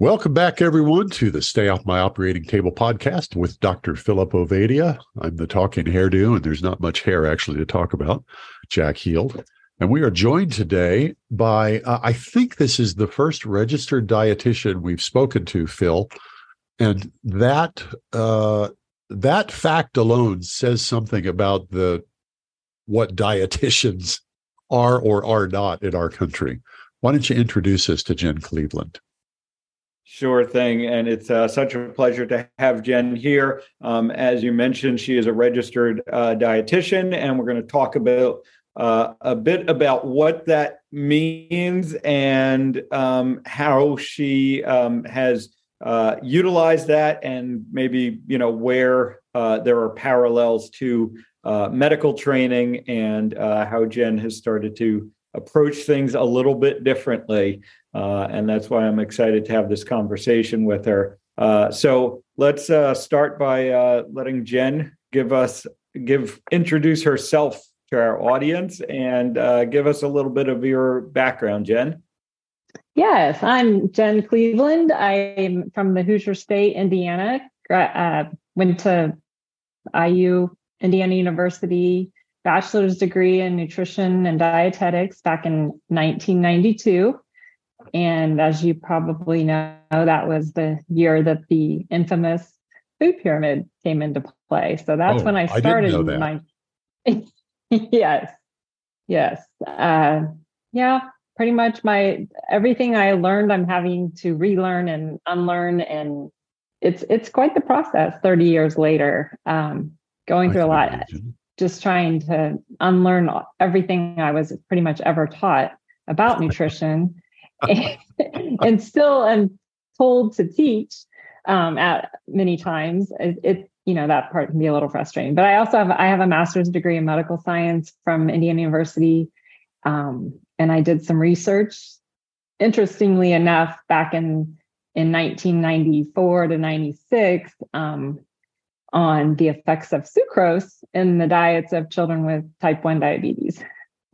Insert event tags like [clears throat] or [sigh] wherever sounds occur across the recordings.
Welcome back, everyone, to the Stay Off My Operating Table podcast with Dr. Philip Ovadia. I'm the talking hairdo, and there's not much hair actually to talk about. Jack Heald. And we are joined today by, uh, I think this is the first registered dietitian we've spoken to, Phil. And that uh, that fact alone says something about the what dietitians [laughs] are or are not in our country. Why don't you introduce us to Jen Cleveland? Sure thing. And it's uh, such a pleasure to have Jen here. Um, as you mentioned, she is a registered uh, dietitian, and we're going to talk about uh, a bit about what that means and um, how she um, has uh, utilized that, and maybe you know where uh, there are parallels to uh, medical training and how Jen has started to approach things a little bit differently. Uh, and that's why I'm excited to have this conversation with her. Uh, so let's uh, start by uh, letting Jen give us give introduce herself to our audience and uh, give us a little bit of your background, Jen. Yes, I'm Jen Cleveland. I'm from the Hoosier State, Indiana. Uh, went to IU, Indiana University, bachelor's degree in nutrition and dietetics back in 1992. And as you probably know, that was the year that the infamous food pyramid came into play. So that's oh, when I started I my. [laughs] yes, yes, uh, yeah. Pretty much my everything I learned, I'm having to relearn and unlearn, and it's it's quite the process. Thirty years later, um, going through a lot, imagine. just trying to unlearn everything I was pretty much ever taught about nutrition [laughs] and still am told to teach um, at many times. It, it, you know that part can be a little frustrating. But I also have I have a master's degree in medical science from Indiana University, um, and I did some research. Interestingly enough, back in in 1994 to 96 um, on the effects of sucrose in the diets of children with type 1 diabetes.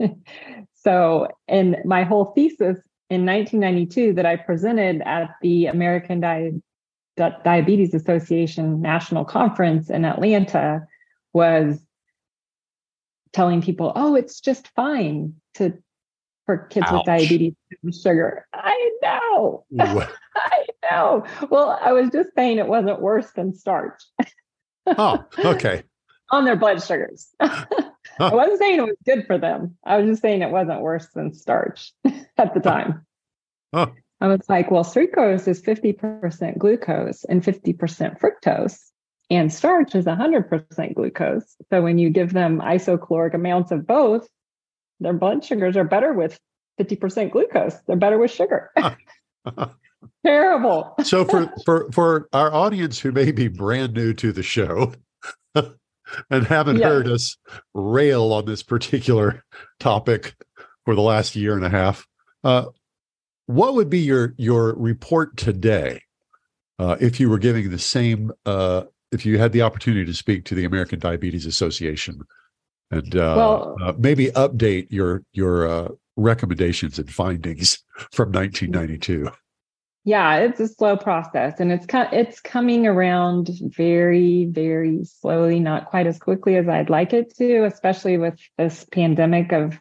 [laughs] so, and my whole thesis in 1992 that I presented at the American Di- Diabetes Association National Conference in Atlanta was telling people, "Oh, it's just fine to for kids Ouch. with diabetes and sugar." I know, [laughs] I know. Well, I was just saying it wasn't worse than starch. oh, okay. [laughs] On their blood sugars. [laughs] I wasn't saying it was good for them. I was just saying it wasn't worse than starch at the time. [laughs] I was like, well, sucrose is 50% glucose and 50% fructose, and starch is 100% glucose. So when you give them isocaloric amounts of both, their blood sugars are better with 50% glucose. They're better with sugar. [laughs] [laughs] Terrible. so for for for our audience who may be brand new to the show, and haven't heard us rail on this particular topic for the last year and a half. Uh, what would be your your report today uh, if you were giving the same uh, if you had the opportunity to speak to the American Diabetes Association and uh, well, uh, maybe update your your uh, recommendations and findings from 1992? Yeah, it's a slow process, and it's it's coming around very, very slowly, not quite as quickly as I'd like it to, especially with this pandemic of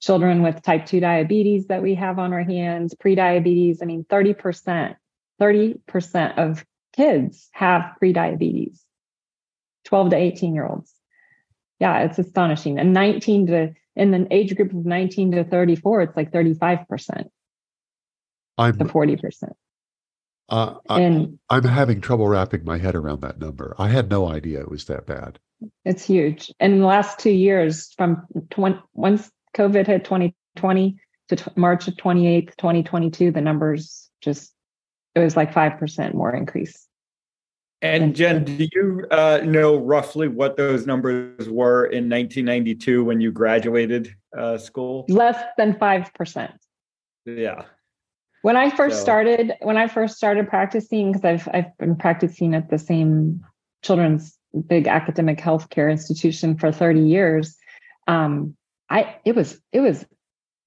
children with type 2 diabetes that we have on our hands, pre-diabetes. I mean, 30%, 30% of kids have pre-diabetes, 12 to 18 year olds. Yeah, it's astonishing. And 19 to in the age group of 19 to 34, it's like 35%. I'm to 40%. Uh, and I'm having trouble wrapping my head around that number. I had no idea it was that bad. It's huge. And in the last two years, from 20, once COVID hit 2020 to t- March of 28th, 2022, the numbers just, it was like 5% more increase. And Jen, do you uh, know roughly what those numbers were in 1992 when you graduated uh, school? Less than 5%. Yeah. When I first so. started, when I first started practicing, because I've I've been practicing at the same children's big academic healthcare institution for 30 years, um, I it was it was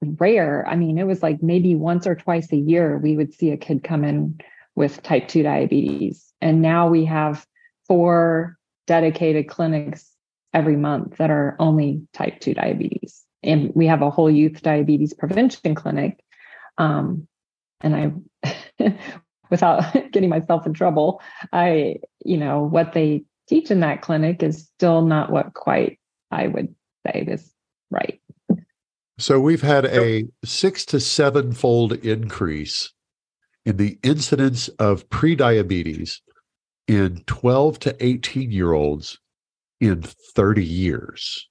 rare. I mean, it was like maybe once or twice a year we would see a kid come in with type 2 diabetes. And now we have four dedicated clinics every month that are only type 2 diabetes. And we have a whole youth diabetes prevention clinic. Um, and I, [laughs] without [laughs] getting myself in trouble, I, you know, what they teach in that clinic is still not what quite I would say is right. So we've had a six to seven fold increase in the incidence of prediabetes in 12 to 18 year olds in 30 years.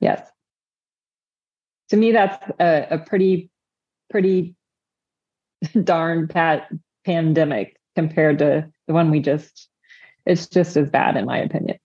Yes. To me, that's a, a pretty, pretty [laughs] darn pat pandemic compared to the one we just, it's just as bad, in my opinion.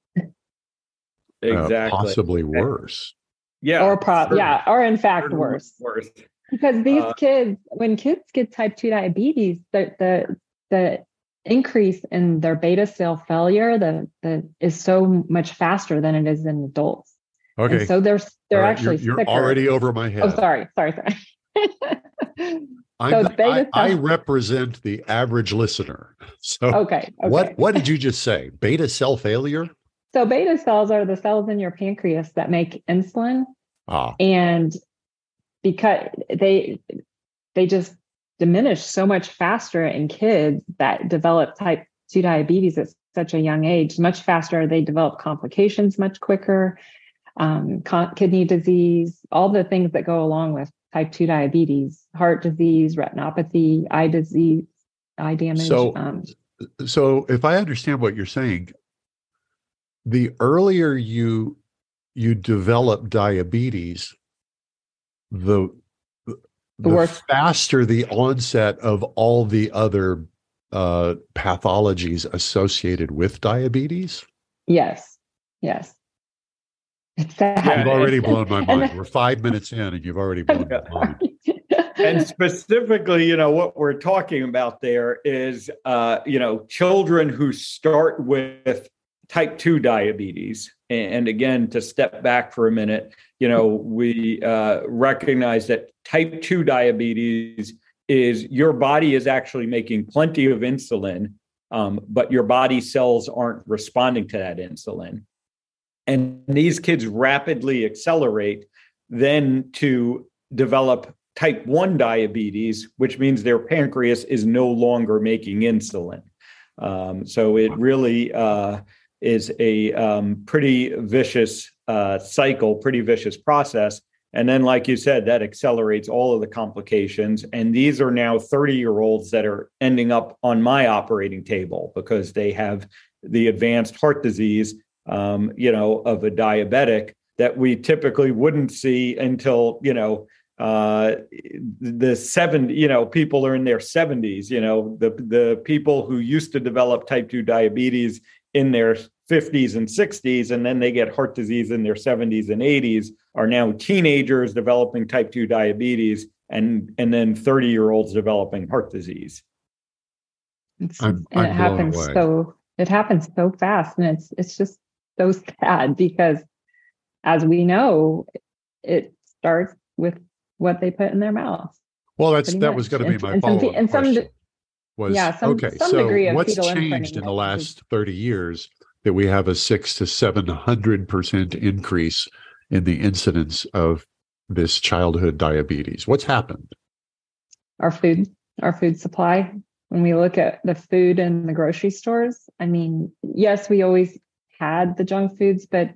Exactly. Uh, possibly worse. Yeah. Or pro- yeah, or in fact worse. Worse. Because these uh, kids, when kids get type 2 diabetes, the the the increase in their beta cell failure the, the is so much faster than it is in adults. Okay. And so they're they're right. actually you're, you're already over my head. Oh, sorry, sorry, sorry. [laughs] so the, I, I, represent the average listener. So okay, okay. What what did you just say? Beta cell failure? So beta cells are the cells in your pancreas that make insulin. Ah. And because they they just diminish so much faster in kids that develop type 2 diabetes at such a young age much faster they develop complications much quicker um, con- kidney disease all the things that go along with type 2 diabetes heart disease retinopathy eye disease eye damage so, um, so if i understand what you're saying the earlier you you develop diabetes the the faster the onset of all the other uh, pathologies associated with diabetes? Yes. Yes. It's sad. You've already blown my [laughs] mind. We're five minutes in and you've already blown my [laughs] mind. and specifically, you know, what we're talking about there is, uh, you know, children who start with type 2 diabetes. And again, to step back for a minute, you know, we uh, recognize that type 2 diabetes is your body is actually making plenty of insulin, um, but your body cells aren't responding to that insulin. And these kids rapidly accelerate then to develop type 1 diabetes, which means their pancreas is no longer making insulin. Um, so it really uh, is a um, pretty vicious uh, cycle, pretty vicious process. And then, like you said, that accelerates all of the complications. And these are now 30 year olds that are ending up on my operating table because they have the advanced heart disease, um, you know, of a diabetic that we typically wouldn't see until, you know, uh, the seven, you know, people are in their 70s, you know, the, the people who used to develop type 2 diabetes in their 50s and 60s, and then they get heart disease in their 70s and 80s, are now teenagers developing type 2 diabetes, and, and then 30 year olds developing heart disease. I'm, I'm it happens away. so it happens so fast, and it's it's just so [laughs] sad because, as we know, it starts with what they put in their mouth. Well, that's that much. was going to be my follow up question. Some, was yeah, some, okay. Some so what's changed in the last thirty years that we have a six to seven hundred percent increase in the incidence of this childhood diabetes? What's happened? Our food, our food supply. When we look at the food in the grocery stores, I mean, yes, we always had the junk foods, but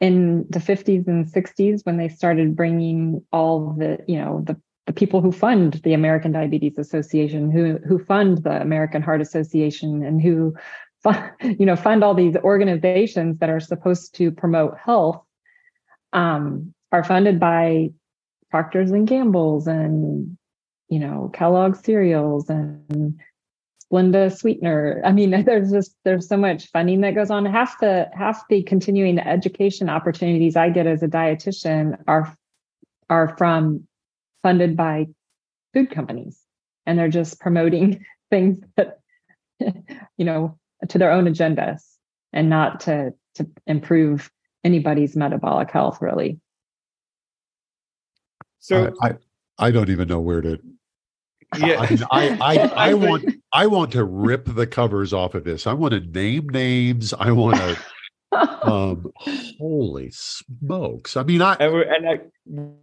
in the 50s and 60s, when they started bringing all the, you know, the the people who fund the American Diabetes Association, who who fund the American Heart Association, and who fund, [laughs] you know fund all these organizations that are supposed to promote health, um, are funded by Procter's and Gamble's and you know Kellogg cereals and Splenda sweetener. I mean, [laughs] there's just there's so much funding that goes on. Half the half the continuing education opportunities I get as a dietitian are are from funded by food companies, and they're just promoting [laughs] things that [laughs] you know to their own agendas and not to to improve anybody's metabolic health really. So I, I, I don't even know where to yeah. I, mean, I, I, [laughs] I want I want to rip the covers off of this. I want to name names. I want to um holy smokes. I mean I and, and I,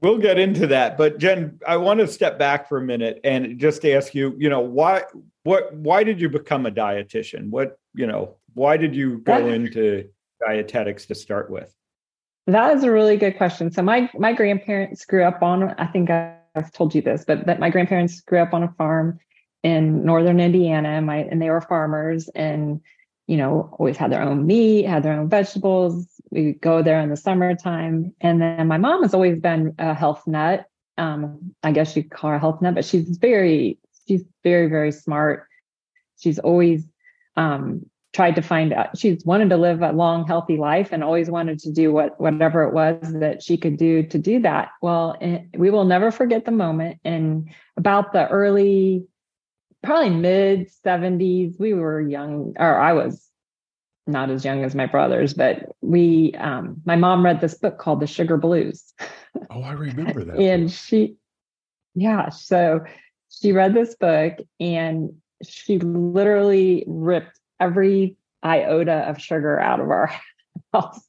we'll get into that, but Jen, I want to step back for a minute and just ask you, you know, why what why did you become a dietitian? What, you know, why did you go into dietetics to start with? That is a really good question. So my my grandparents grew up on I think I I've told you this, but that my grandparents grew up on a farm in northern Indiana, and my and they were farmers, and you know always had their own meat, had their own vegetables. We go there in the summertime, and then my mom has always been a health nut. Um, I guess you call her health nut, but she's very she's very very smart. She's always um, tried to find out she's wanted to live a long healthy life and always wanted to do what whatever it was that she could do to do that well eh, we will never forget the moment and about the early probably mid 70s we were young or i was not as young as my brothers but we um, my mom read this book called the sugar blues [laughs] oh i remember that and she yeah so she read this book and she literally ripped every iota of sugar out of our [laughs] house.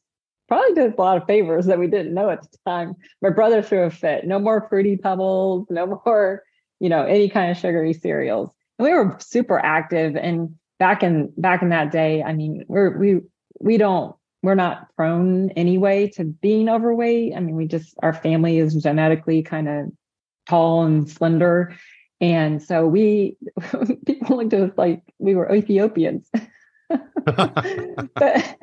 Probably did a lot of favors that we didn't know at the time. My brother threw a fit. No more fruity pebbles, no more, you know, any kind of sugary cereals. We were super active. And back in back in that day, I mean, we're we we don't we're not prone anyway to being overweight. I mean, we just our family is genetically kind of tall and slender. And so we [laughs] people looked at us like we were Ethiopians. [laughs] but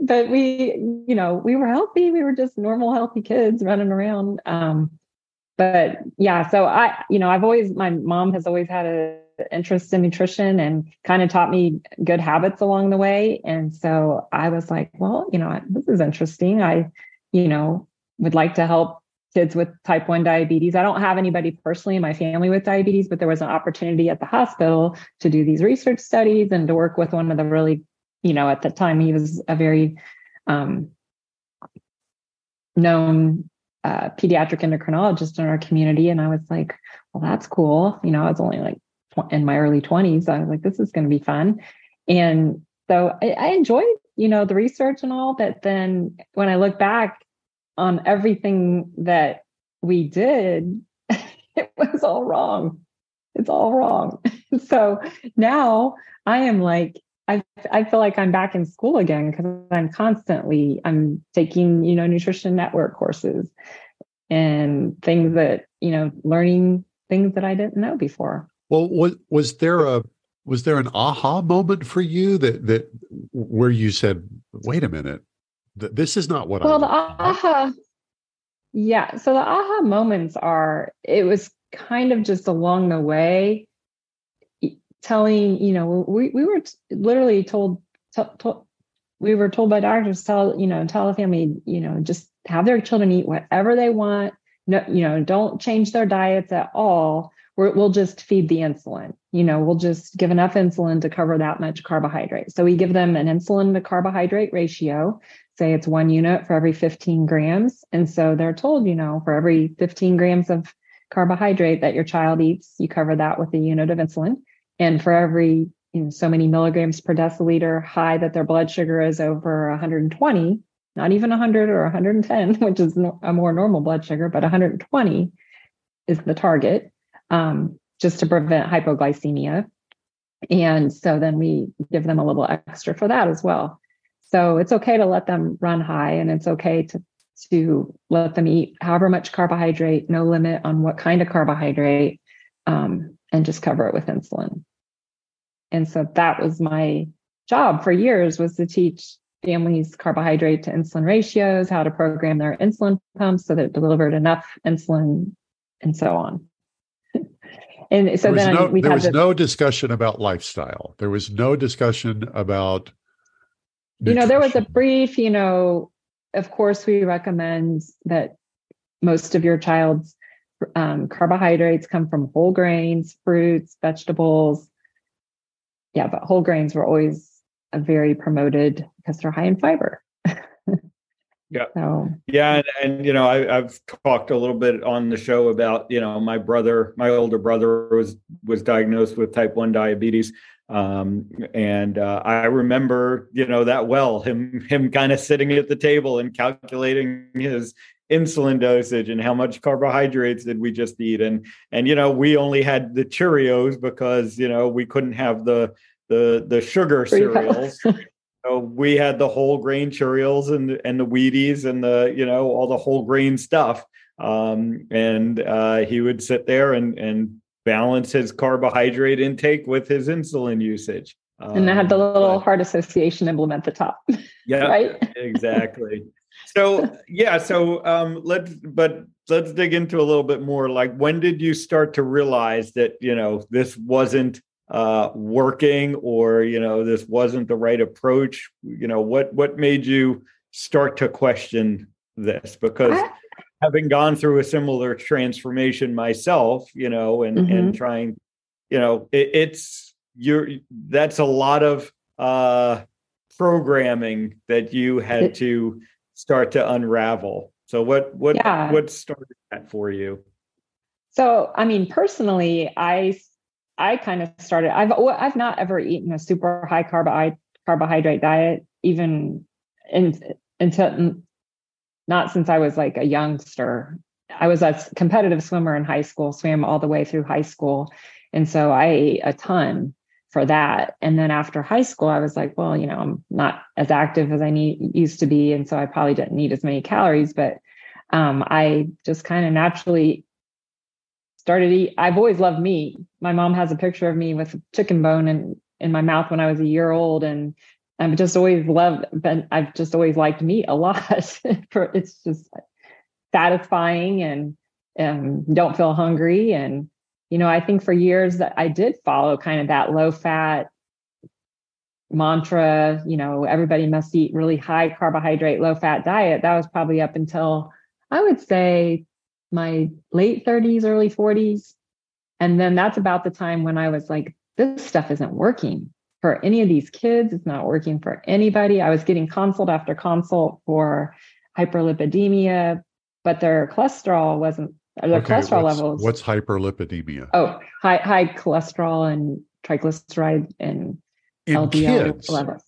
but we, you know, we were healthy. We were just normal, healthy kids running around. Um, but yeah, so I, you know, I've always my mom has always had a interest in nutrition and kind of taught me good habits along the way. And so I was like, well, you know, this is interesting. I, you know, would like to help kids with type 1 diabetes. I don't have anybody personally in my family with diabetes, but there was an opportunity at the hospital to do these research studies and to work with one of the really, you know, at the time he was a very um, known uh, pediatric endocrinologist in our community. And I was like, well, that's cool. You know, I was only like in my early 20s. I was like, this is going to be fun. And so I, I enjoyed, you know, the research and all, but then when I look back, on everything that we did, [laughs] it was all wrong. It's all wrong. [laughs] so now I am like, I, I feel like I'm back in school again because I'm constantly I'm taking you know nutrition network courses and things that you know learning things that I didn't know before. Well, was was there a was there an aha moment for you that that where you said, "Wait a minute, this is not what well, I the aha yeah so the aha moments are it was kind of just along the way telling you know we, we were t- literally told t- t- we were told by doctors tell you know tell the family you know just have their children eat whatever they want no you know don't change their diets at all we will just feed the insulin. You know, we'll just give enough insulin to cover that much carbohydrate. So we give them an insulin to carbohydrate ratio. Say it's one unit for every 15 grams. And so they're told, you know, for every 15 grams of carbohydrate that your child eats, you cover that with a unit of insulin. And for every you know, so many milligrams per deciliter high that their blood sugar is over 120, not even 100 or 110, [laughs] which is a more normal blood sugar, but 120 is the target um, just to prevent hypoglycemia. And so then we give them a little extra for that as well. So it's okay to let them run high and it's okay to to let them eat however much carbohydrate, no limit on what kind of carbohydrate, um, and just cover it with insulin. And so that was my job for years was to teach families carbohydrate to insulin ratios, how to program their insulin pumps so that it delivered enough insulin, and so on. And so then no, we there was no discussion about lifestyle. There was no discussion about. you know, there was a brief, you know, of course, we recommend that most of your child's um, carbohydrates come from whole grains, fruits, vegetables. Yeah, but whole grains were always a very promoted because they're high in fiber. Yeah. So. Yeah, and, and you know, I, I've talked a little bit on the show about you know my brother, my older brother was was diagnosed with type one diabetes, um, and uh, I remember you know that well him him kind of sitting at the table and calculating his insulin dosage and how much carbohydrates did we just eat. And and you know we only had the Cheerios because you know we couldn't have the the the sugar cereals [laughs] so we had the whole grain Cheerios and and the Wheaties and the you know all the whole grain stuff. Um, and uh, he would sit there and and balance his carbohydrate intake with his insulin usage. and I had the Um, little but- heart association emblem at the top. [laughs] yeah, right? exactly. So yeah, so um, let's but let's dig into a little bit more. Like, when did you start to realize that you know this wasn't uh, working, or you know this wasn't the right approach? You know, what what made you start to question this? Because I- having gone through a similar transformation myself, you know, and and trying, you know, it, it's you're that's a lot of uh programming that you had It- to start to unravel. So what what Yeah. what started that for you? So, I mean, personally, I I kind of started. I've I've not ever eaten a super high carbohydrate carbohydrate diet, even in, until not since I was like a youngster. I was a competitive swimmer in high school, swam all the way through high school, and so I ate a ton for that. And then after high school, I was like, well, you know, I'm not as active as I need used to be, and so I probably didn't need as many calories, but um, I just kind of naturally started eat. I've always loved meat. My mom has a picture of me with chicken bone in, in my mouth when I was a year old. And I've just always loved, but I've just always liked meat a [laughs] lot. It's just satisfying and um, don't feel hungry. And, you know, I think for years that I did follow kind of that low fat mantra, you know, everybody must eat really high carbohydrate, low fat diet. That was probably up until I would say my late 30s, early 40s. And then that's about the time when I was like, this stuff isn't working for any of these kids. It's not working for anybody. I was getting consult after consult for hyperlipidemia, but their cholesterol wasn't, their Okay, cholesterol what's, levels. What's hyperlipidemia? Oh, high, high cholesterol and triglyceride and In LDL kids. levels.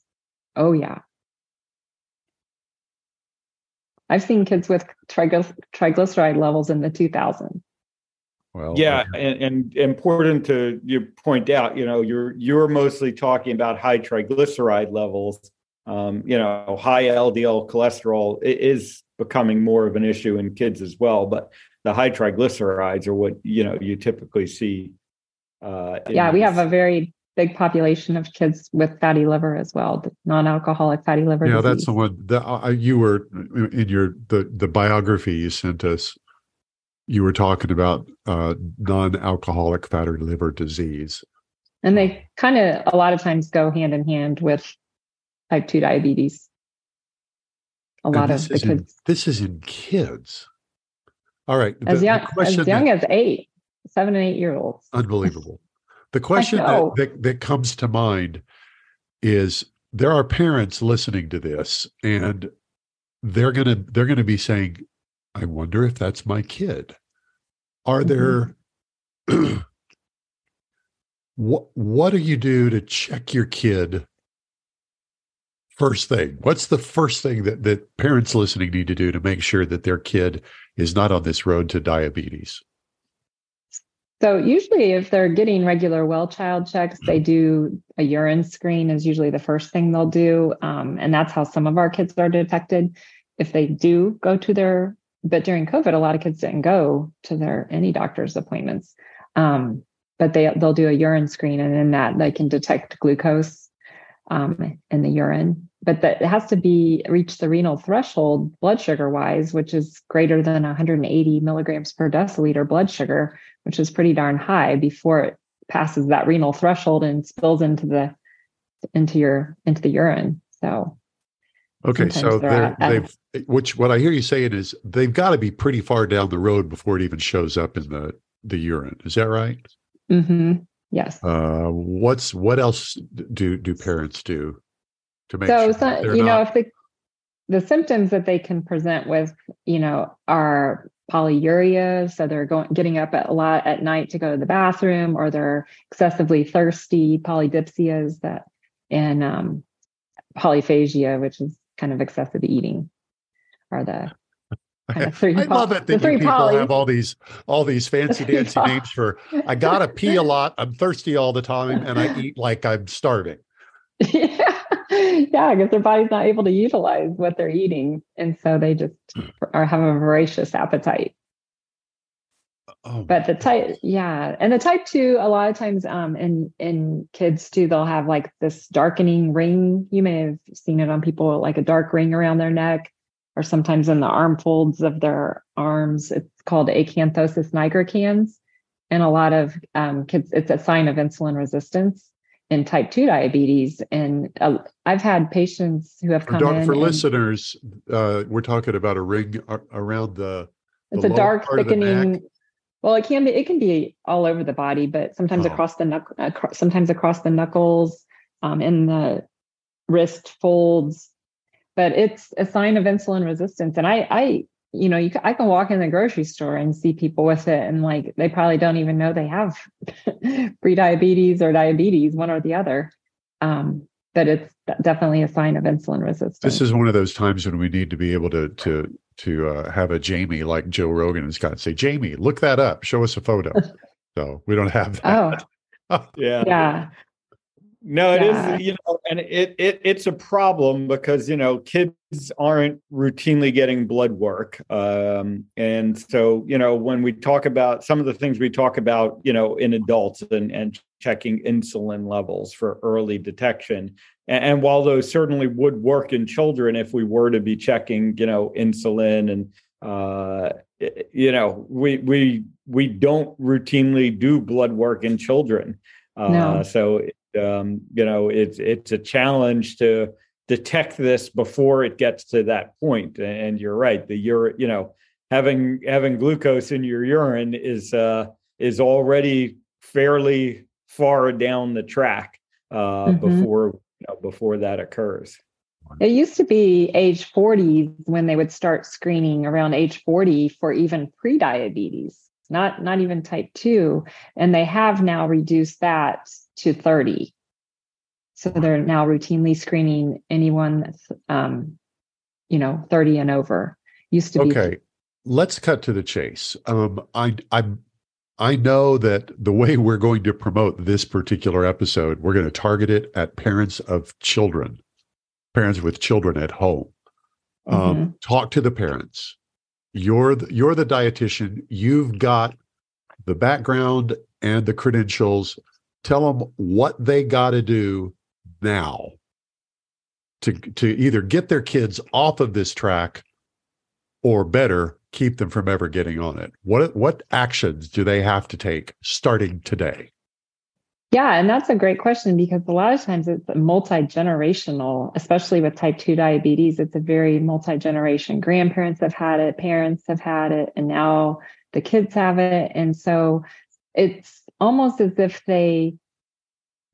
Oh, yeah. I've seen kids with trigly- triglyceride levels in the 2000s. Well, Yeah, and, and important to you point out, you know, you're you're mostly talking about high triglyceride levels. Um, you know, high LDL cholesterol is becoming more of an issue in kids as well, but the high triglycerides are what you know you typically see. Uh, Yeah, we have a very big population of kids with fatty liver as well, the non-alcoholic fatty liver. yeah, that's the one that uh, you were in your the the biography you sent us. You were talking about uh, non-alcoholic fatty liver disease. and they kind of a lot of times go hand in hand with type 2 diabetes. A And lot of the is in- kids this is in kids. All right, as the young as young that- as eight, seven and eight year olds. unbelievable. The question that, that that comes to mind is there are parents listening to this and they're gonna they're gonna be saying, I wonder if that's my kid. Are mm-hmm. there [clears throat] what what do you do to check your kid first thing? What's the first thing that, that parents listening need to do to make sure that their kid is not on this road to diabetes? So usually if they're getting regular well child checks, they do a urine screen is usually the first thing they'll do. Um, and that's how some of our kids are detected. If they do go to their, but during COVID, a lot of kids didn't go to their any doctor's appointments. Um, but they they'll do a urine screen and in that they can detect glucose. Um, in the urine, but that it has to be reach the renal threshold blood sugar wise, which is greater than 180 milligrams per deciliter blood sugar, which is pretty darn high before it passes that renal threshold and spills into the into your into the urine. So okay, so they're, they've which what I hear you saying is they've got to be pretty far down the road before it even shows up in the the urine. Is that right? Mm-hmm. Yes. Uh, what's what else do do parents do to make so, sure so you know if the the symptoms that they can present with you know are polyuria so they're going getting up at a lot at night to go to the bathroom or they're excessively thirsty polydipsias that and um, polyphagia which is kind of excessive eating are the I love it that people poly. have all these all these fancy [laughs] dancy names for I gotta pee a lot, I'm thirsty all the time, and I eat like I'm starving. [laughs] Yeah, yeah, because their body's not able to utilize what they're eating, and so they just [clears throat] are have a voracious appetite. Oh, but the type, yeah, and the type two, a lot of times, um, in in kids too, they'll have like this darkening ring. You may have seen it on people, like a dark ring around their neck, or sometimes in the arm folds of their arms. It's called acanthosis nigricans, and a lot of um, kids, it's a sign of insulin resistance in type 2 diabetes and uh, i've had patients who have come for, in for listeners uh, we're talking about a ring around the, the it's a dark thickening well it can be it can be all over the body but sometimes oh. across the knuck across, sometimes across the knuckles um, in the wrist folds but it's a sign of insulin resistance and i i you know, you I can walk in the grocery store and see people with it, and like they probably don't even know they have [laughs] pre-diabetes or diabetes, one or the other. Um, but it's definitely a sign of insulin resistance. This is one of those times when we need to be able to to to uh, have a Jamie like Joe Rogan and Scott say, Jamie, look that up, show us a photo. [laughs] so we don't have that. Oh, [laughs] yeah, yeah. No, it yeah. is, you know, and it it it's a problem because you know kids aren't routinely getting blood work, um, and so you know when we talk about some of the things we talk about, you know, in adults and and checking insulin levels for early detection, and, and while those certainly would work in children if we were to be checking, you know, insulin and uh, you know, we we we don't routinely do blood work in children. Uh, no. So um, you know it's it's a challenge to detect this before it gets to that point. And you're right the ur- you know having having glucose in your urine is uh is already fairly far down the track uh mm-hmm. before you know before that occurs. It used to be age 40 when they would start screening around age 40 for even pre-diabetes not not even type 2 and they have now reduced that to 30 so they're now routinely screening anyone that's um, you know 30 and over used to okay. be okay let's cut to the chase um, i i i know that the way we're going to promote this particular episode we're going to target it at parents of children parents with children at home um, mm-hmm. talk to the parents you're the, you're the dietitian. You've got the background and the credentials. Tell them what they got to do now to to either get their kids off of this track or better keep them from ever getting on it. What what actions do they have to take starting today? Yeah, and that's a great question because a lot of times it's multi generational, especially with type 2 diabetes. It's a very multi generation. Grandparents have had it, parents have had it, and now the kids have it. And so it's almost as if they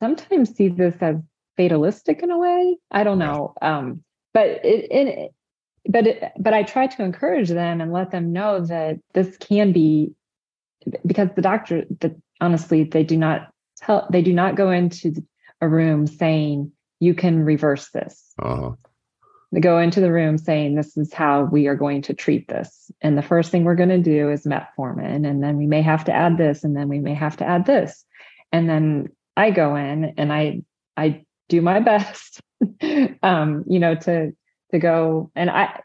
sometimes see this as fatalistic in a way. I don't know. Um, but it, it but it, but I try to encourage them and let them know that this can be because the doctor that honestly they do not tell they do not go into a room saying you can reverse this. Uh-huh. They go into the room saying this is how we are going to treat this. And the first thing we're going to do is metformin. And then we may have to add this, and then we may have to add this. And then I go in and I I do my [laughs] best, um, you know, to to go and I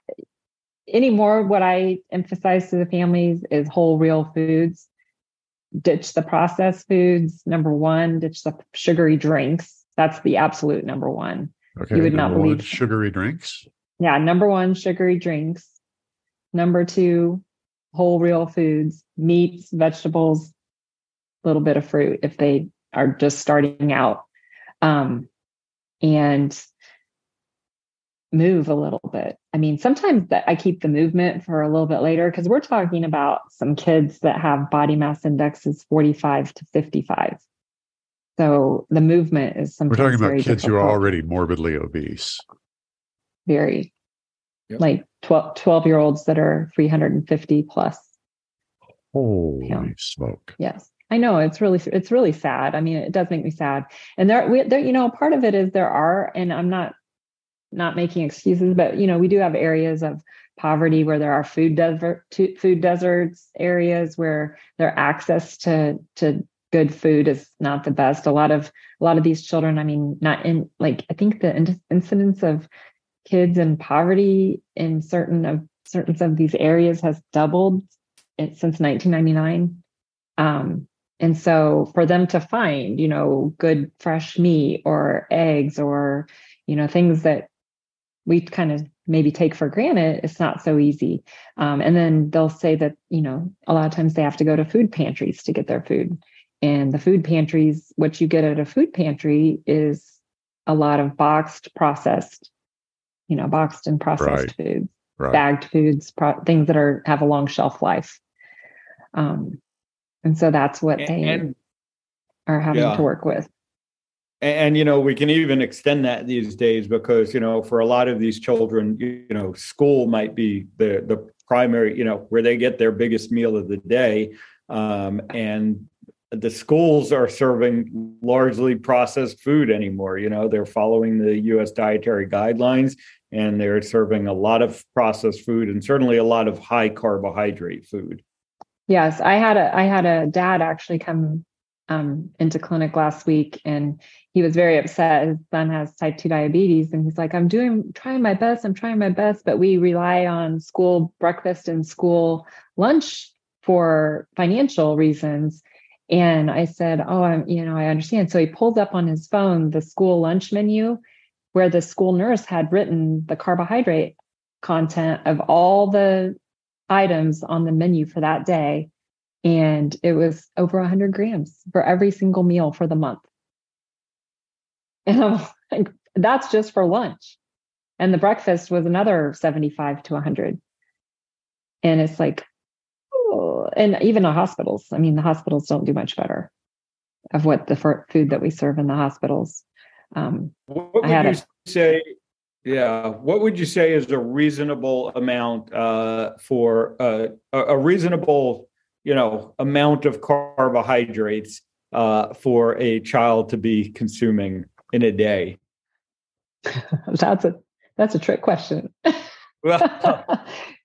anymore what I emphasize to the families is whole real foods ditch the processed foods number one ditch the sugary drinks That's the absolute number one. Okay. You would not number one, believe- sugary drinks. Yeah, number one, sugary drinks. Number two, whole real foods, meats, vegetables, a little bit of fruit if they are just starting out. Um, and move a little bit. I mean, sometimes that I keep the movement for a little bit later because we're talking about some kids that have body mass indexes 45 to 55. So the movement is something We're talking about very kids who are already morbidly obese. very Yep. like 12, 12 year olds that are 350 plus Holy Yeah. smoke. yes i know it's really it's really sad i mean it does make me sad and there we there you know part of it is there are and i'm not not making excuses but you know we do have areas of poverty where there are food desert food deserts areas where their access to to good food is not the best. A lot of a lot of these children i mean not in like i think the in- incidence of kids in poverty in certain of certain of these areas has doubled since 1999 um, and so for them to find you know good fresh meat or eggs or you know things that we kind of maybe take for granted it's not so easy. Um, and then they'll say that you know a lot of times they have to go to food pantries to get their food. And the food pantries what you get at a food pantry is a lot of boxed processed you know boxed and processed foods Right. bagged foods pro- things that are have a long shelf life. Um and so that's what And, they and are having yeah. to work with and you know we can even extend that these days because you know for a lot of these children you know school might be the the primary you know where they get their biggest meal of the day. Um, and the schools are serving largely processed food anymore. You know they're following the US dietary guidelines and they're serving a lot of processed food and certainly a lot of high carbohydrate food. Yes i had a i had a dad actually come um, into clinic last week and he was very upset. His son has type 2 diabetes and he's like i'm doing trying my best. I'm trying my best but we rely on school breakfast and school lunch for financial reasons. And i said oh i'm you know i understand. So he pulls up on his phone the school lunch menu where the school nurse had written the carbohydrate content of all the items on the menu for that day. And it was over 100 grams for every single meal for the month and i'm [laughs] like that's just for lunch. And the breakfast was another 75 to 100 and it's like oh, and even the hospitals. I mean the hospitals don't do much better of what the food that we serve in the hospitals. Um, What would you a- say? Yeah, what would you say is a reasonable amount uh, for uh, a, a reasonable, you know, amount of carbohydrates uh, for a child to be consuming in a day? [laughs] that's a that's a trick question Well, [laughs]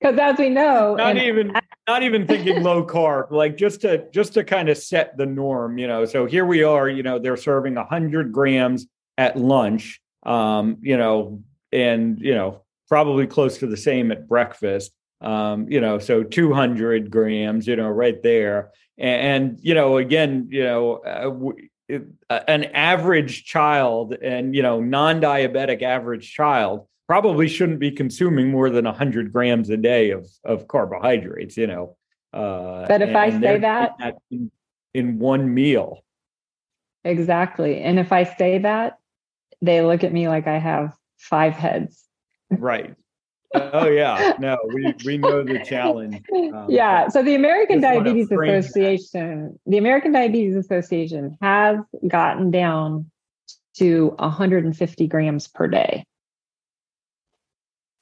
because as we know not even not even thinking [laughs] low carb, like just to just to kind of set the norm, you know. So here we are, you know, they're serving hundred grams at lunch, um, you know, and you know, probably close to the same at breakfast. Um, you know, so 200 grams, you know, right there. And, and you know, again, you know, uh, uh, an average child and, you know, non diabetic average child probably shouldn't be consuming more than 100 grams a day of, of carbohydrates, you know. Uh, But if I say they're that- in, in one meal. Exactly. And if I say that, they look at me like I have five heads. Right. Oh yeah. No, we we know the challenge. Um, yeah. So the American Diabetes frame that. Association, the American Diabetes Association has gotten down to 150 grams per day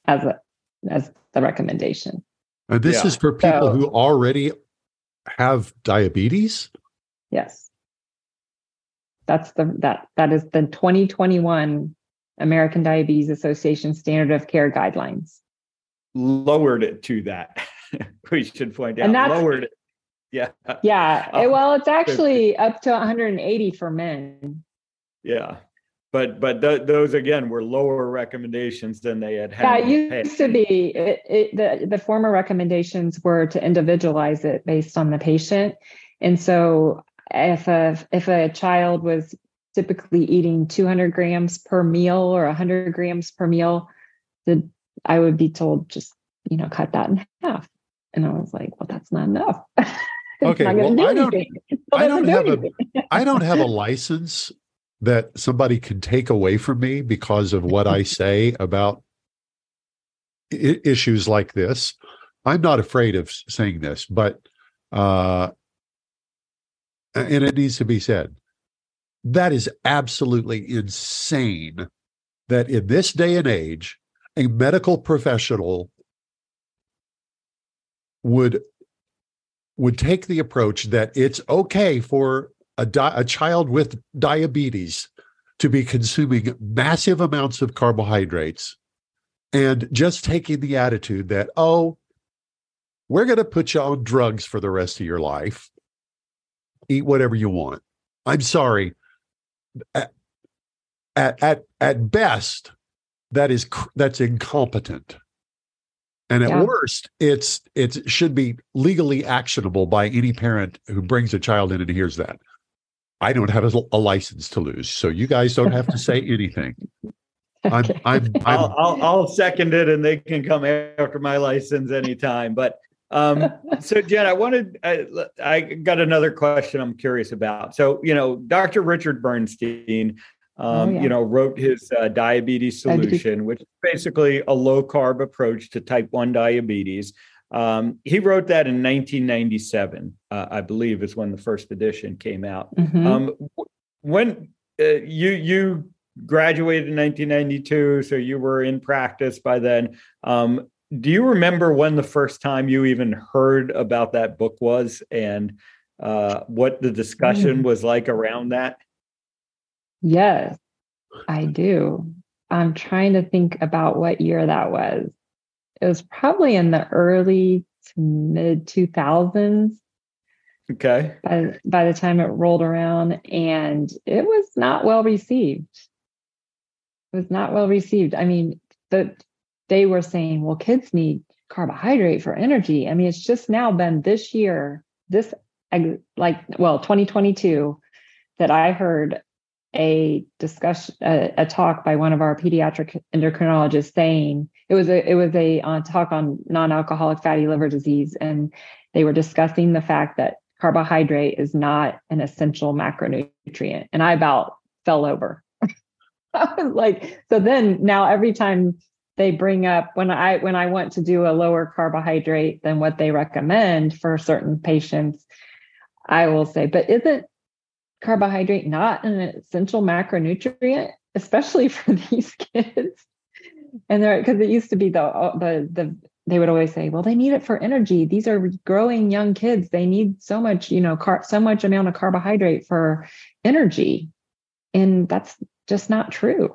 as a as the recommendation. And this Yeah. is for people So- who already have diabetes. Yes. That's the that that is the 2021 American Diabetes Association standard of care guidelines. Lowered it to that. [laughs] we should point out. Lowered it. Yeah. Yeah. [laughs] Oh, well, it's oh, actually up to 180 for men. Yeah. But but th- those again were lower recommendations than they had had. Yeah, it used to be it, it, the the former recommendations were to individualize it based on the patient, and so if a if a child was typically eating 200 grams per meal or 100 grams per meal, the I would be told just you know cut that in half, and I was like, well, that's not enough. [laughs] okay, well, do I don't. [laughs] I don't have anything. a. I don't have a [laughs] license that somebody can take away from me because of what I say about I- issues like this. I'm not afraid of saying this, but uh, and it needs to be said. That is absolutely insane that in this day and age, a medical professional would would take the approach that it's okay for a, di- a child with diabetes to be consuming massive amounts of carbohydrates and just taking the attitude that oh we're going to put you on drugs for the rest of your life. Eat whatever you want. I'm sorry at at at, best that is that's incompetent. And at yeah. worst it's it should be legally actionable by any parent who brings a child in and hears that. I don't have a, a license to lose so you guys don't have to say anything. [laughs] I'm, I'm, I'm I'll, I'll, I'll second it and they can come after my license anytime but um, [laughs] so Jen, I wanted, I, I, got another question I'm curious about. So, you know, Dr. Richard Bernstein, oh, um, oh, yeah. you know, wrote his uh, diabetes solution, which is basically a low carb approach to type 1 diabetes. Um, he wrote that in 1997, uh, I believe is when the first edition came out. Mm-hmm. Um, when uh, you, you graduated in 1992, so you were in practice by then. Um, do you remember when the first time you even heard about that book was and uh, what the discussion mm. was like around that? Yes, I do. I'm trying to think about what year that was. It was probably in the early to mid 2000s. Okay. By, by the time it rolled around, and it was not well received. It was not well received. I mean, the they were saying, well, kids need carbohydrate for energy. I mean, it's just now been this year, this like, well, 2022, that I heard a discussion, a, a talk by one of our pediatric endocrinologists saying it was a it was a uh, talk on non-alcoholic fatty liver disease, and they were discussing the fact that carbohydrate is not an essential macronutrient, and I about fell over. [laughs] I was like, so then now every time they bring up when I when I want to do a lower carbohydrate than what they recommend for certain patients, I will say, but isn't carbohydrate not an essential macronutrient, especially [laughs] for these kids? And there, because it used to be the the the they would always say, well, they need it for energy. These are growing young kids. They need so much, you know, car- so much amount of carbohydrate for energy. And that's just not true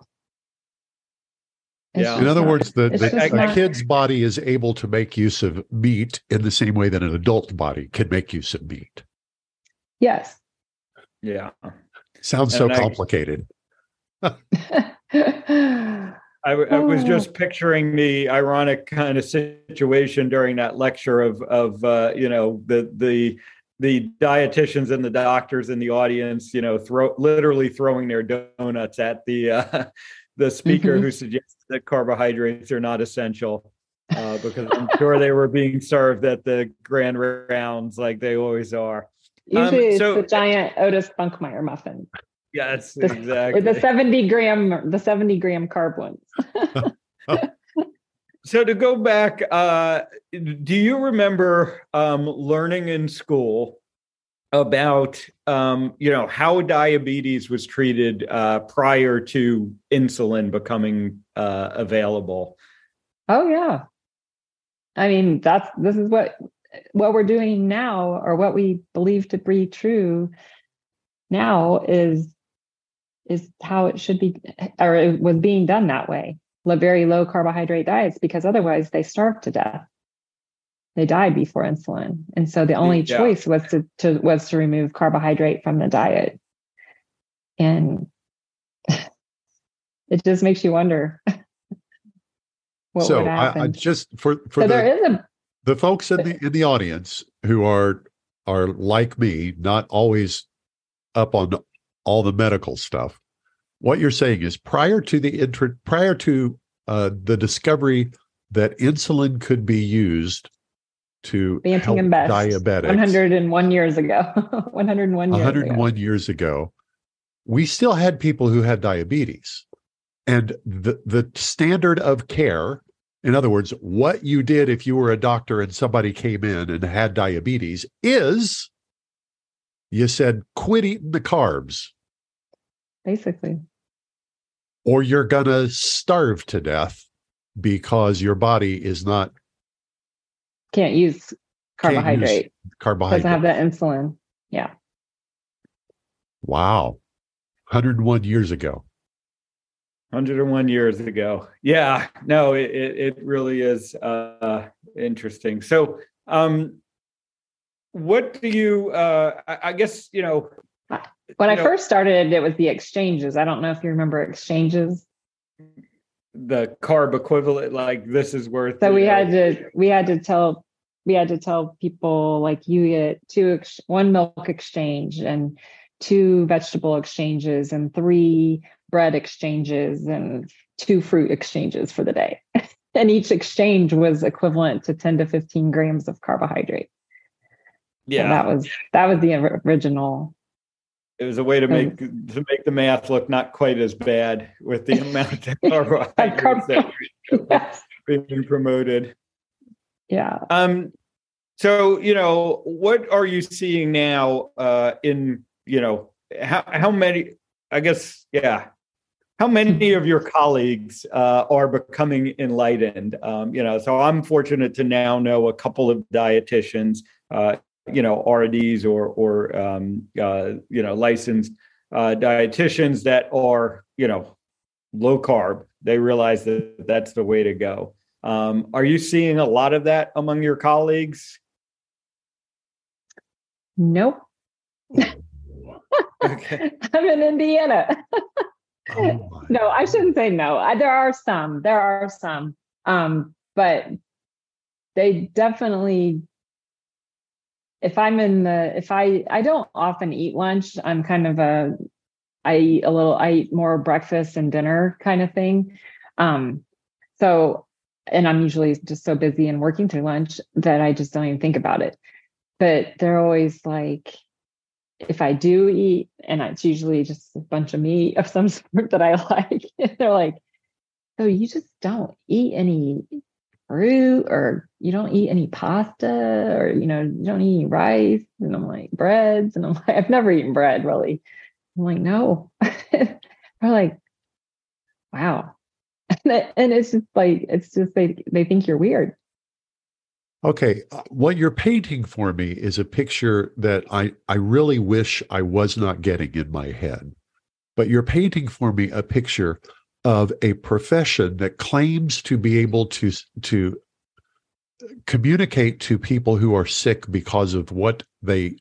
yeah. In other words, the, the a not, kid's body is able to make use of meat in the same way that an adult body can make use of meat. Yes. Yeah. Sounds and so I, complicated. [laughs] [laughs] I, I, was just oh. picturing the ironic kind of situation during that lecture of of uh, you know the the the dietitians and the doctors in the audience, you know, throw literally throwing their donuts at the uh, the speaker mm-hmm. who suggested that carbohydrates are not essential uh, because I'm sure they were being served at the grand rounds like they always are. Usually um, so, it's the giant Otis Spunkmeyer muffin. Yes, the, exactly. The 70 gram, the 70 gram carb ones. [laughs] so to go back, uh, do you remember um, learning in school about um, you know how diabetes was treated uh, prior to insulin becoming uh, available. Oh yeah, I mean that's this is what what we're doing now, or what we believe to be true now is is how it should be, or it was being done that way. Very low carbohydrate diets, because otherwise they starve to death they died before insulin and so the only yeah. choice was to, to was to remove carbohydrate from the diet and [laughs] it just makes you wonder [laughs] what so would happen. I, I just for for so the, there is a, the folks in the in the audience who are are like me not always up on all the medical stuff. What you're saying is prior to the intro, prior to uh, the discovery that insulin could be used to Banting help diabetics 101 years ago. [laughs] 101 years 101 ago. years ago, we still had people who had diabetes. And the, the standard of care, in other words, what you did if you were a doctor and somebody came in and had diabetes is you said, quit eating the carbs Basically. or you're going to starve to death because your body is not Can't use Can't use carbohydrate. carbohydrate. Doesn't have that insulin. Yeah. wow. 101 years ago. 101 years ago. Yeah, no, it, it, it really is uh, interesting. So, um, what do you, uh, I, I guess, you know, When I know, first started, it was the exchanges. I don't know if you remember exchanges. The carb equivalent, like this is worth. So we know, had to we had to tell we had to tell people like you get two ex- one milk exchange and two vegetable exchanges and three bread exchanges and two fruit exchanges for the day. [laughs] and each exchange was equivalent to 10 to 15 grams of carbohydrate. So yeah, that was that was the original. It was a way to make to make the math look not quite as bad with the amount of [laughs] carbohydrates that Yes. being promoted. Yeah. Um, so you know, what are you seeing now? Uh, in you know, how how many? I guess yeah. How many of your colleagues uh, are becoming enlightened? Um, you know, so I'm fortunate to now know a couple of dietitians, uh, you know, RDs or or um, uh, you know licensed uh, dietitians that are you know low carb. They realize that that's the way to go. Um, are you seeing a lot of that among your colleagues? Nope. [laughs] Okay. [laughs] I'm in Indiana. Oh [laughs] no, I shouldn't say no. I, there are some. There are some. Um, but they definitely if I'm in the if I I don't often eat lunch, I'm kind of a I eat a little I eat more breakfast and dinner kind of thing. Um so and I'm usually just so busy and working through lunch that I just don't even think about it. But they're always like if I do eat, and it's usually just a bunch of meat of some [laughs] sort that I [laughs] like, they're like, so you just don't eat any fruit or you don't eat any pasta or you know you don't eat any rice. And i'm like breads. And i'm [laughs] like i've never eaten bread really. I'm like no. [laughs] They're like wow. [laughs] And it's just like it's just they they think you're weird. Okay, uh, what you're painting for me is a picture that I I really wish I was not getting in my head. But you're painting for me a picture of a profession that claims to be able to to communicate to people who are sick because of what they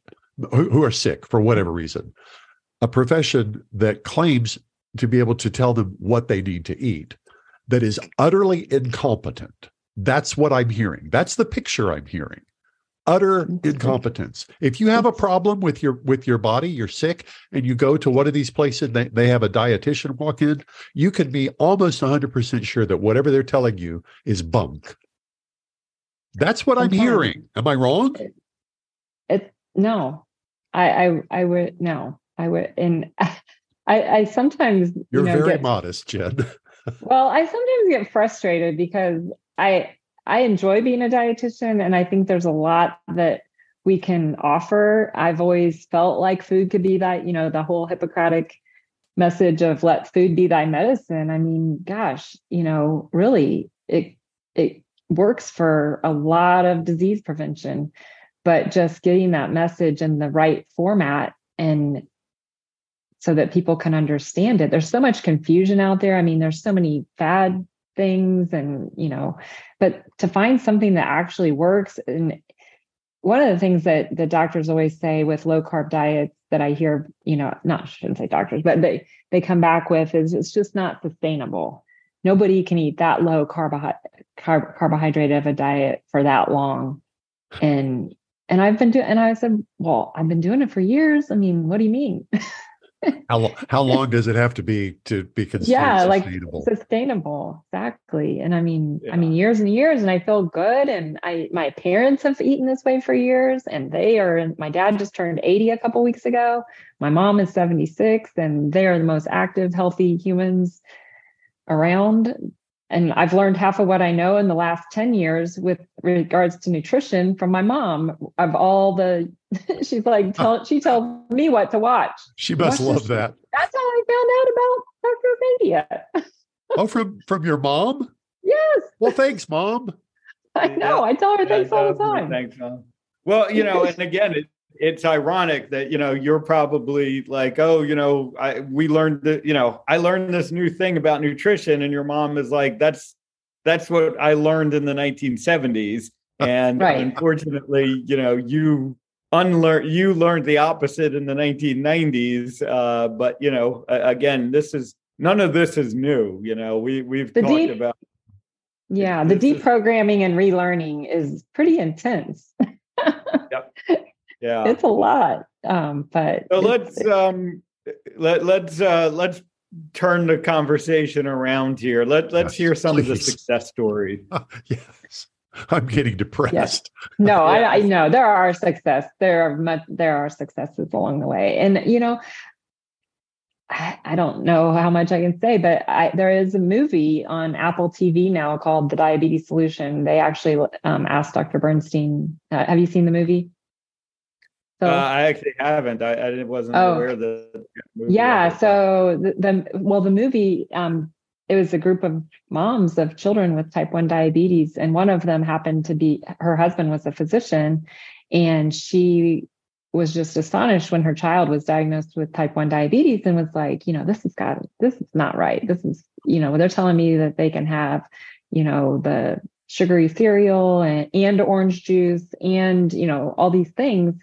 who are sick for whatever reason. A profession that claims to be able to tell them what they need to eat that is utterly incompetent. That's what I'm hearing. That's the picture I'm hearing. Utter mm-hmm. incompetence. If you have a problem with your with your body, you're sick, and you go to one of these places, they, they have a dietitian walk in, you can be almost 100% sure that whatever they're telling you is bunk. That's what I'm hearing. Am I wrong? it no i i i would no i would and [laughs] i i sometimes You're you know very get, modest, Jen. [laughs] well i sometimes get frustrated because i i enjoy being a dietitian and i think there's a lot that we can offer. I've always felt like food could be that you know the whole hippocratic message of let food be thy medicine. I mean gosh you know really it it works for a lot of disease prevention but just getting that message in the right format and so that people can understand it. There's so much confusion out there. I mean there's so many fad things and you know but to find something that actually works and one of the things that the doctors always say with low carb diets that i hear you know not shouldn't say doctors but they they come back with is it's just not sustainable nobody can eat that low carbohydrate carb, carbohydrate of a diet for that long and and I've been doing, and I said, well, I've been doing it for years. I mean, what do you mean? [laughs] how how [laughs] long does it have to be to be considered yeah, sustainable? like sustainable, exactly. And I mean, yeah. I mean, years and years, and I feel good. And I, my parents have eaten this way for years, and they are. My dad just turned eighty a couple weeks ago. My mom is seventy six, and they are the most active, healthy humans around and I've learned half of what I know in the last 10 years with regards to nutrition from my mom of all the [laughs] she's like uh. tell she tells me what to watch. She must watch love that. That's how I found out about Dr. [laughs] oh, from from your mom? Yes. Well, thanks, mom. [laughs] I know. Yeah. I tell her thanks all the time. Thanks, mom. Well, you know, and again, it, it's ironic that you know you're probably like oh you know i we learned that you know i learned this new thing about nutrition and your mom is like that's that's what i learned in the 1970s [laughs] and right. unfortunately you know you unlearn you learned the opposite in the 1990s uh, but you know again this is none of this is new you know we we've the talked deep, about yeah the deprogramming and relearning is pretty intense. [laughs] Yep yeah it's a lot um but so let's um let let's uh let's turn the conversation around here let let's yes, hear some please. of the [laughs] success stories yes i'm getting depressed yes. [laughs] no yes. I, I know there are success there are much there are successes along the way and you know I, I don't know how much I can say, but I, there is a movie on Apple TV now called The Diabetes Solution. They actually um, asked Dr. Bernstein. Uh, have you seen the movie? So, uh, I actually haven't. I, I wasn't oh, aware of the. Yeah. So the, the, well, the movie um, it was a group of moms of children with type one diabetes, and one of them happened to be her husband was a physician, and she was just astonished when her child was diagnosed with type 1 diabetes and was like you know this has got this is not right this is you know they're telling me that they can have you know the sugary cereal and, and orange juice and you know all these things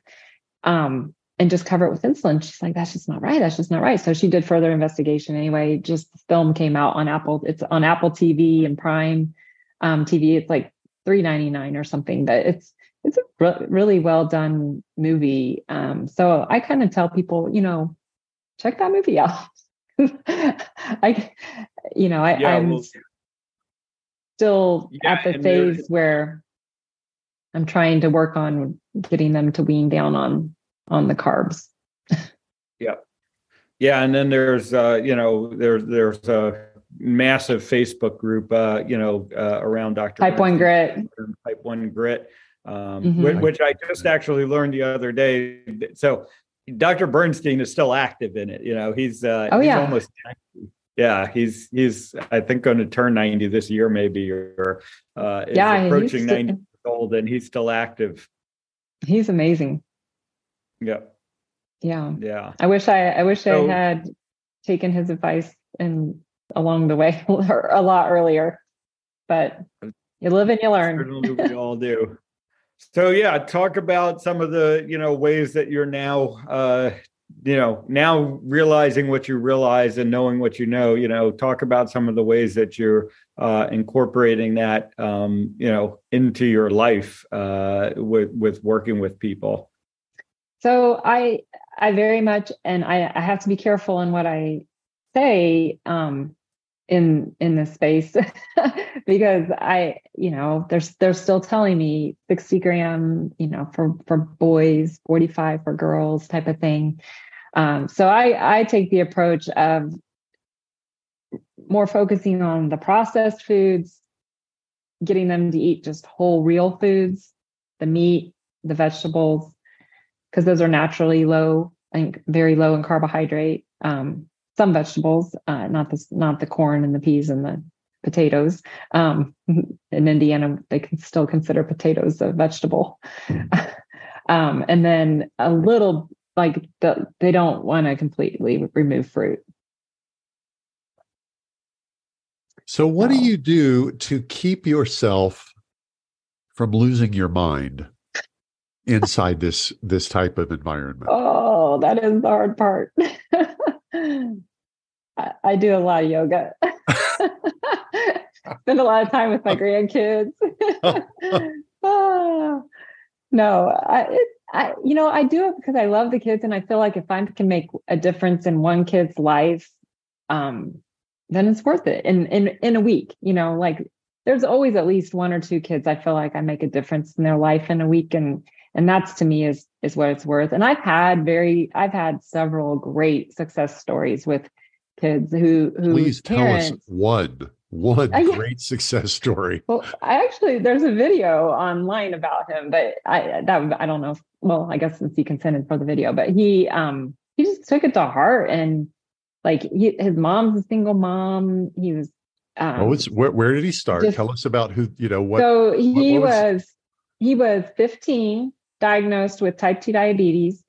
um, and just cover it with insulin. She's like, that's just not right. That's just not right. So she did further investigation anyway. Just the film came out on Apple. It's on Apple TV and Prime um, TV. It's like three ninety nine or something. But it's it's a re- really well done movie. Um, so I kind of tell people, you know, check that movie out. [laughs] I, you know, I, yeah, well, still yeah, at the phase where I'm trying to work on getting them to wean down on on the carbs. [laughs] yeah. Yeah, and then there's uh, you know, there's there's a massive Facebook group uh, you know, uh, around Dr. Type 1 grit. Type 1 grit. Um, mm-hmm. which, which I just actually learned the other day. So Dr. Bernstein is still active in it. You know, he's uh, oh, he's yeah. almost 90. yeah, he's he's I think going to turn 90 this year maybe or uh is yeah, approaching 90 old and he's still active. He's amazing. Yeah. Yeah. Yeah. I wish I I wish so, I had taken his advice and along the way [laughs] a lot earlier. But you live and you learn. we [laughs] all do. So yeah, talk about some of the you know ways that you're now uh, you know now realizing what you realize and knowing what you know you know talk about some of the ways that you're uh, incorporating that um, you know into your life uh, with with working with people. So i i very much and i i have to be careful in what i say um in in this space [laughs] because i you know there's they're still telling me 60 gram you know for for boys 45 for girls type of thing um, so i i take the approach of more focusing on the processed foods getting them to eat just whole real foods the meat the vegetables because those are naturally low and very low in carbohydrate um, some vegetables, uh, not the not the corn and the peas and the potatoes. Um, [laughs] in Indiana, they can still consider potatoes a vegetable. [laughs] um, and then a little like the, they don't want to completely remove fruit. So, what so. do you do to keep yourself from losing your mind inside this this type of environment? Oh, that is the hard part. [laughs] I, I do a lot of yoga. [laughs] Spend a lot of time with my [laughs] grandkids. ah, no, I, it, I, you know, I do it because I love the kids, and I feel like if I can make a difference in one kid's life, um, then it's worth it. In in in a week, you know, like there's always at least one or two kids I feel like I make a difference in their life in a week, and and that's to me is is what it's worth. And I've had very, I've had several great success stories with kids who who please parents, tell us one one uh, yeah. great success story. Well, I actually there's a video online about him, but I that I don't know. If, well, I guess since he consented for the video, but he um he just took it to heart and like he, his mom's a single mom. He was. Um, oh, it's where where did he start? Just, Tell us about who you know what. So he what, what was, was he was 15, diagnosed with type two diabetes,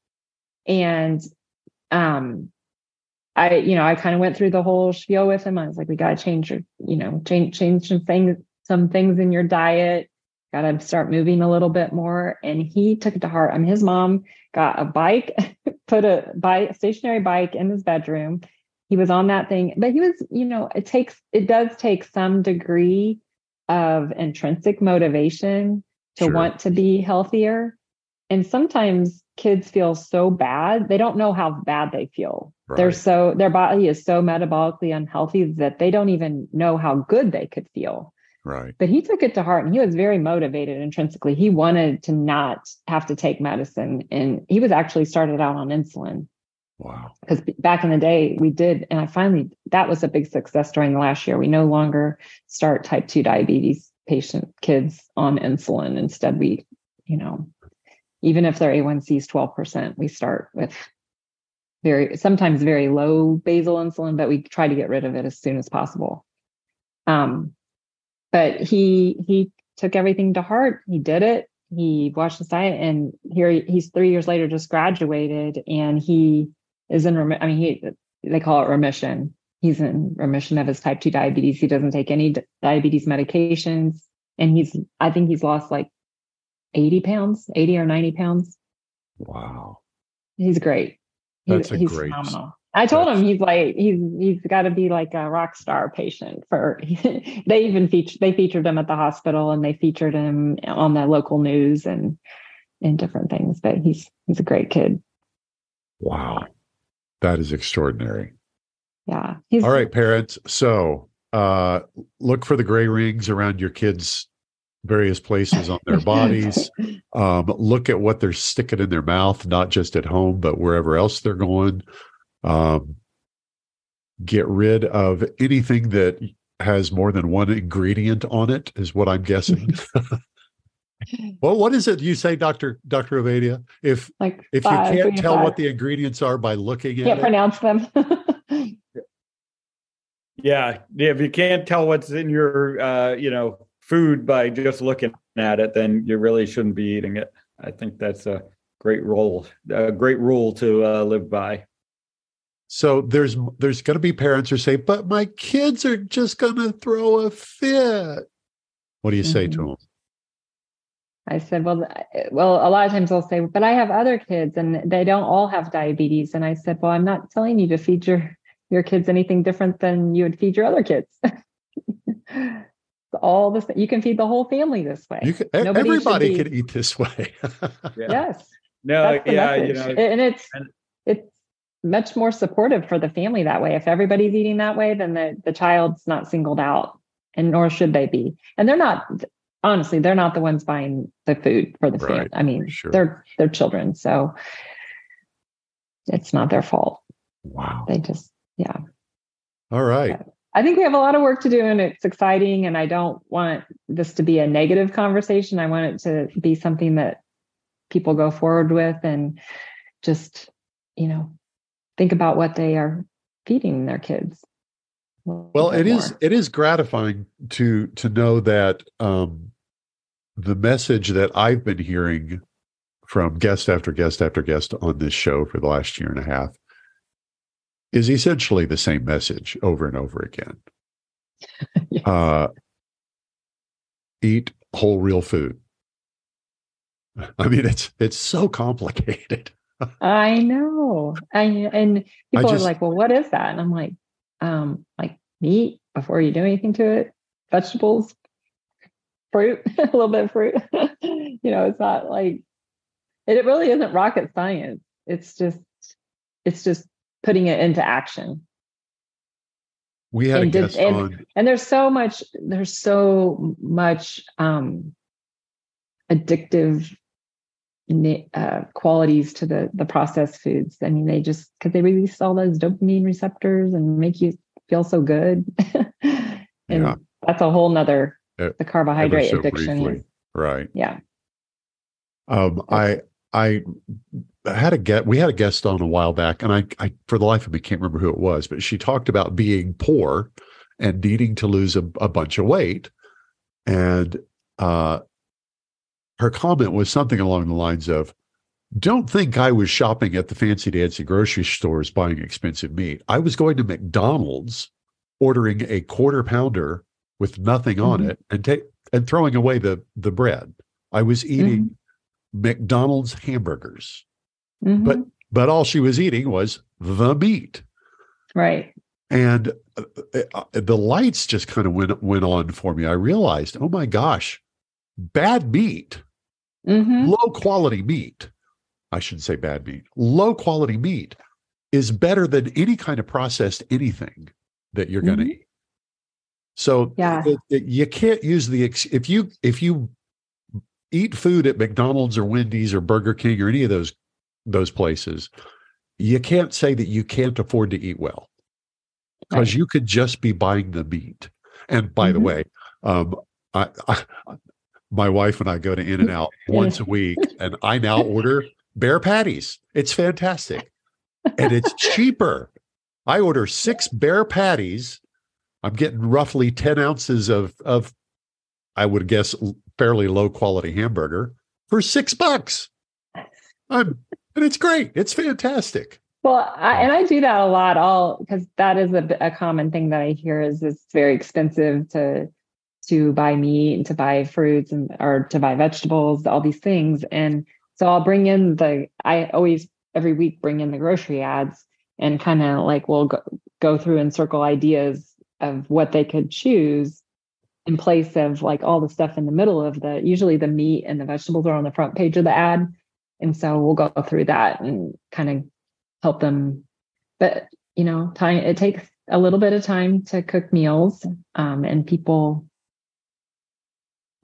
and um I, you know, I kind of went through the whole spiel with him. I was like, we got to change your, you know, change, change some things, some things in your diet. Got to start moving a little bit more. And he took it to heart. I mean, his mom got a bike, [laughs] put a bike, stationary bike in his bedroom. He was on that thing, but he was, you know, it takes, it does take some degree of intrinsic motivation to sure. want to be healthier. And sometimes kids feel so bad, they don't know how bad they feel. Right. They're so their body is so metabolically unhealthy that they don't even know how good they could feel. Right. But he took it to heart and he was very motivated intrinsically. He wanted to not have to take medicine. And he was actually started out on insulin. Wow. Because back in the day, we did. And I finally, that was a big success during the last year. We no longer start type 2 diabetes patient kids on insulin. Instead, we, you know, even if their A1C is 12%, we start with very sometimes very low basal insulin, but we try to get rid of it as soon as possible. Um, but he he took everything to heart. He did it. He watched his diet, and here he's three years later, just graduated, and he is in. Rem- I mean, he they call it remission. He's in remission of his type two diabetes. He doesn't take any diabetes medications, and he's. I think he's lost like 80 pounds, 80 or 90 pounds. Wow. He's great. That's he's, he's great. phenomenal. I told him he's like he's he's got to be like a rock star patient for [laughs] they even featured they featured him at the hospital and they featured him on the local news and and different things but he's he's a great kid. Wow. That is extraordinary. Yeah. All right parents so uh look for the gray rings around your kids various places on their bodies. [laughs] Um, look at what they're sticking in their mouth, not just at home, but wherever else they're going. Um, get rid of anything that has more than one ingredient on it, is what I'm guessing. [laughs] [laughs] well, what is it you say, Doctor Doctor Ovadia? If like if five, you can't tell five. what the ingredients are by looking can't at can't pronounce them. yeah, yeah. If you can't tell what's in your, uh, you know, food by just looking at it, then you really shouldn't be eating it. I think that's a great rule, a great rule to uh, live by. So there's there's going to be parents who say, "But my kids are just going to throw a fit." What do you say mm-hmm. to them? I said, "Well, well, a lot of times they'll say, but I have other kids and they don't all have diabetes." And I said, "Well, I'm not telling you to feed your your kids anything different than you would feed your other kids." [laughs] all this you can feed the whole family this way. Can, everybody be, can eat this way. [laughs] Yeah. yes. No yeah you know. And it's and, it's much more supportive for the family that way. If everybody's eating that way then the, the child's not singled out and nor should they be. And they're not honestly they're not the ones buying the food for the right. family. I mean sure. they're they're children so it's not their fault. Wow. They just yeah. All right. But, I think we have a lot of work to do and it's exciting. And I don't want this to be a negative conversation. I want it to be something that people go forward with and just, you know, think about what they are feeding their kids. Well, it more. is it is gratifying to to know that um the message that I've been hearing from guest after guest after guest on this show for the last year and a half is essentially the same message over and over again. [laughs] uh, eat whole real food. [laughs] I mean, it's it's so complicated. [laughs] I know. I and people just, are like, "Well, what is that?" And I'm like, um, like meat before you do anything to it, vegetables, fruit, a little bit of fruit. you know, it's not like it really isn't rocket science. It's just it's just putting it into action. We had And a guest and- on. And there's so much there's so much um addictive uh, qualities to the the processed foods. I mean, they just because they release all those dopamine receptors and make you feel so good. [laughs] and Yeah. that's a whole nother the carbohydrate so addiction. briefly. Right. yeah. Um, I I had a get we had a guest on a while back, and I I for the life of me can't remember who it was, but she talked about being poor and needing to lose a, a bunch of weight, and uh, her comment was something along the lines of, "Don't think I was shopping at the fancy dancy grocery stores buying expensive meat. I was going to McDonald's, ordering a quarter pounder with nothing on Mhm. it, and take and throwing away the the bread. I was eating." McDonald's hamburgers, Mhm. But- but all she was eating was the meat. right. And uh, uh, the lights just kind of went went on for me. I realized, oh my gosh, bad meat, hmm low quality meat. I shouldn't say bad meat. Low quality meat is better than any kind of processed anything that you're going to Mhm. eat. So Yeah. it- it- you can't use the ex- if you if you eat food at McDonald's or Wendy's or Burger King or any of those those places, you can't say that you can't afford to eat well because Right. you could just be buying the meat. And by the Mhm. way, um, I, I my wife and I go to In and Out [laughs] once a week, and I now order bear patties. It's fantastic, and it's cheaper. I order six bear patties. I'm getting roughly ten ounces of of, I would guess, fairly low quality hamburger for six bucks. I'm and it's great. It's fantastic. Well, I, and I do that a lot. All because that is a, a common thing that I hear is it's very expensive to to buy meat and to buy fruits and or to buy vegetables, all these things. And so I'll bring in the. I always every week bring in the grocery ads and kind of like we'll go, go through and circle ideas of what they could choose in place of like all the stuff in the middle of the. Usually the meat and the vegetables are on the front page of the ad. And so we'll go through that and kind of help them but you know time it takes a little bit of time to cook meals um, and people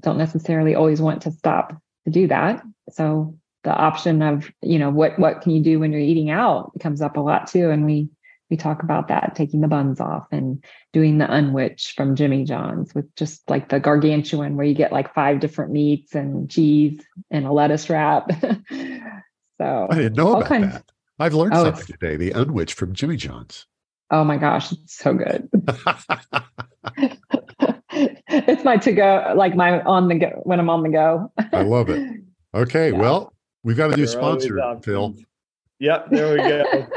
don't necessarily always want to stop to do that so the option of you know what what can you do when you're eating out comes up a lot too and we we talk about that taking the buns off and doing the unwich from jimmy john's with just like the gargantuan where you get like five different meats and cheese and a lettuce wrap [laughs] so i didn't know about kinds- that i've learned Oh, something today. The unwich from Jimmy John's. Oh my gosh, it's so good. [laughs] [laughs] it's my to go, like my on the go when I'm on the go. I love it. Okay, Yeah. well, we've got a new There are sponsor, Phil. Yep, there we go.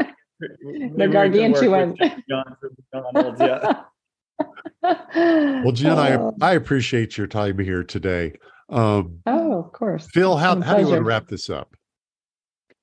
Maybe we can work gargantuan. with Johnson McDonald's, yeah. Well, Jen, I. [laughs] I appreciate your time here today. Um, oh, of course. Phil, how, how do you want to wrap this up?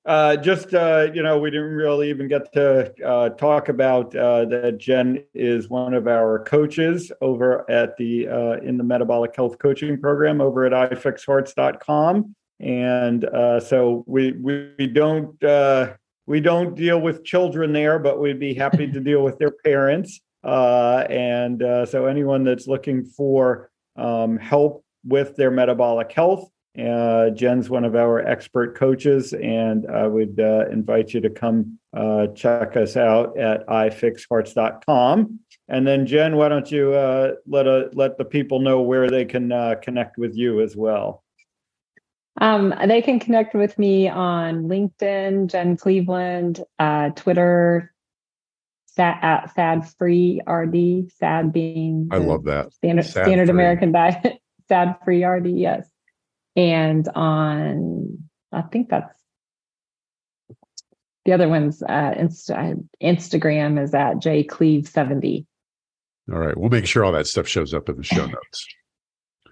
Uh, just uh, you know, we didn't really even get to uh, talk about uh, that. Jen is one of our coaches over at the uh, in the metabolic health coaching program over at ifixhearts.com, and uh, so we we, we don't uh, we don't deal with children there, but we'd be happy to deal with their parents. Uh, and uh, so anyone that's looking for um, help with their metabolic health. Uh, Jen's one of our expert coaches, and I would uh, invite you to come uh, check us out at ifixhearts.com. And then, Jen, why don't you uh, let let the people know where they can connect with you as well? Um, they can connect with me on LinkedIn, Jen Cleveland, uh, Twitter, sad, at Sad Free RD, sad being I love that. standard Sad standard free. American diet, sad [laughs] free RD, yes. And on, I think that's the other one's uh, Insta, Instagram is at jcleve70. All right, we'll make sure all that stuff shows up in the show [laughs] notes.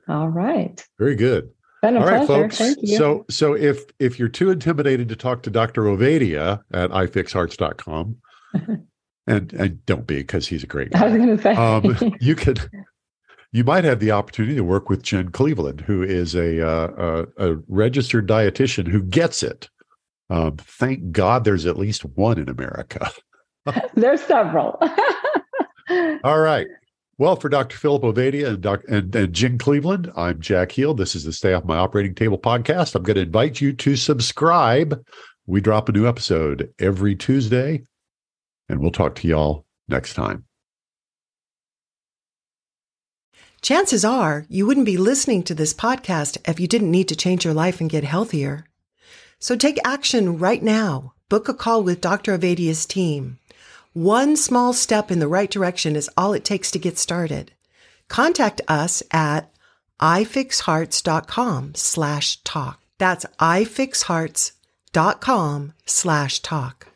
All right. Very good. Been a All right, pleasure. folks. Thank you. So, so if if you're too intimidated to talk to Dr. Ovadia at ifixhearts.com, [laughs] and and don't be because he's a great I guy. was going to say, um, [laughs] you could you might have the opportunity to work with Jen Cleveland, who is a uh, a, a, registered dietitian who gets it. Um, thank God, there's at least one in America. [laughs] there's several. All right. Well, for Dr. Philip Ovadia and, Dr. and, and Jen Cleveland, I'm Jack Heald. This is the Stay Off My Operating Table podcast. I'm going to invite you to subscribe. We drop a new episode every Tuesday, and we'll talk to y'all next time. Chances are you wouldn't be listening to this podcast if you didn't need to change your life and get healthier. So take action right now. Book a call with Dr. Ovadia's team. One small step in the right direction is all it takes to get started. Contact us at ifixhearts.com slash talk. That's ifixhearts.com slash talk.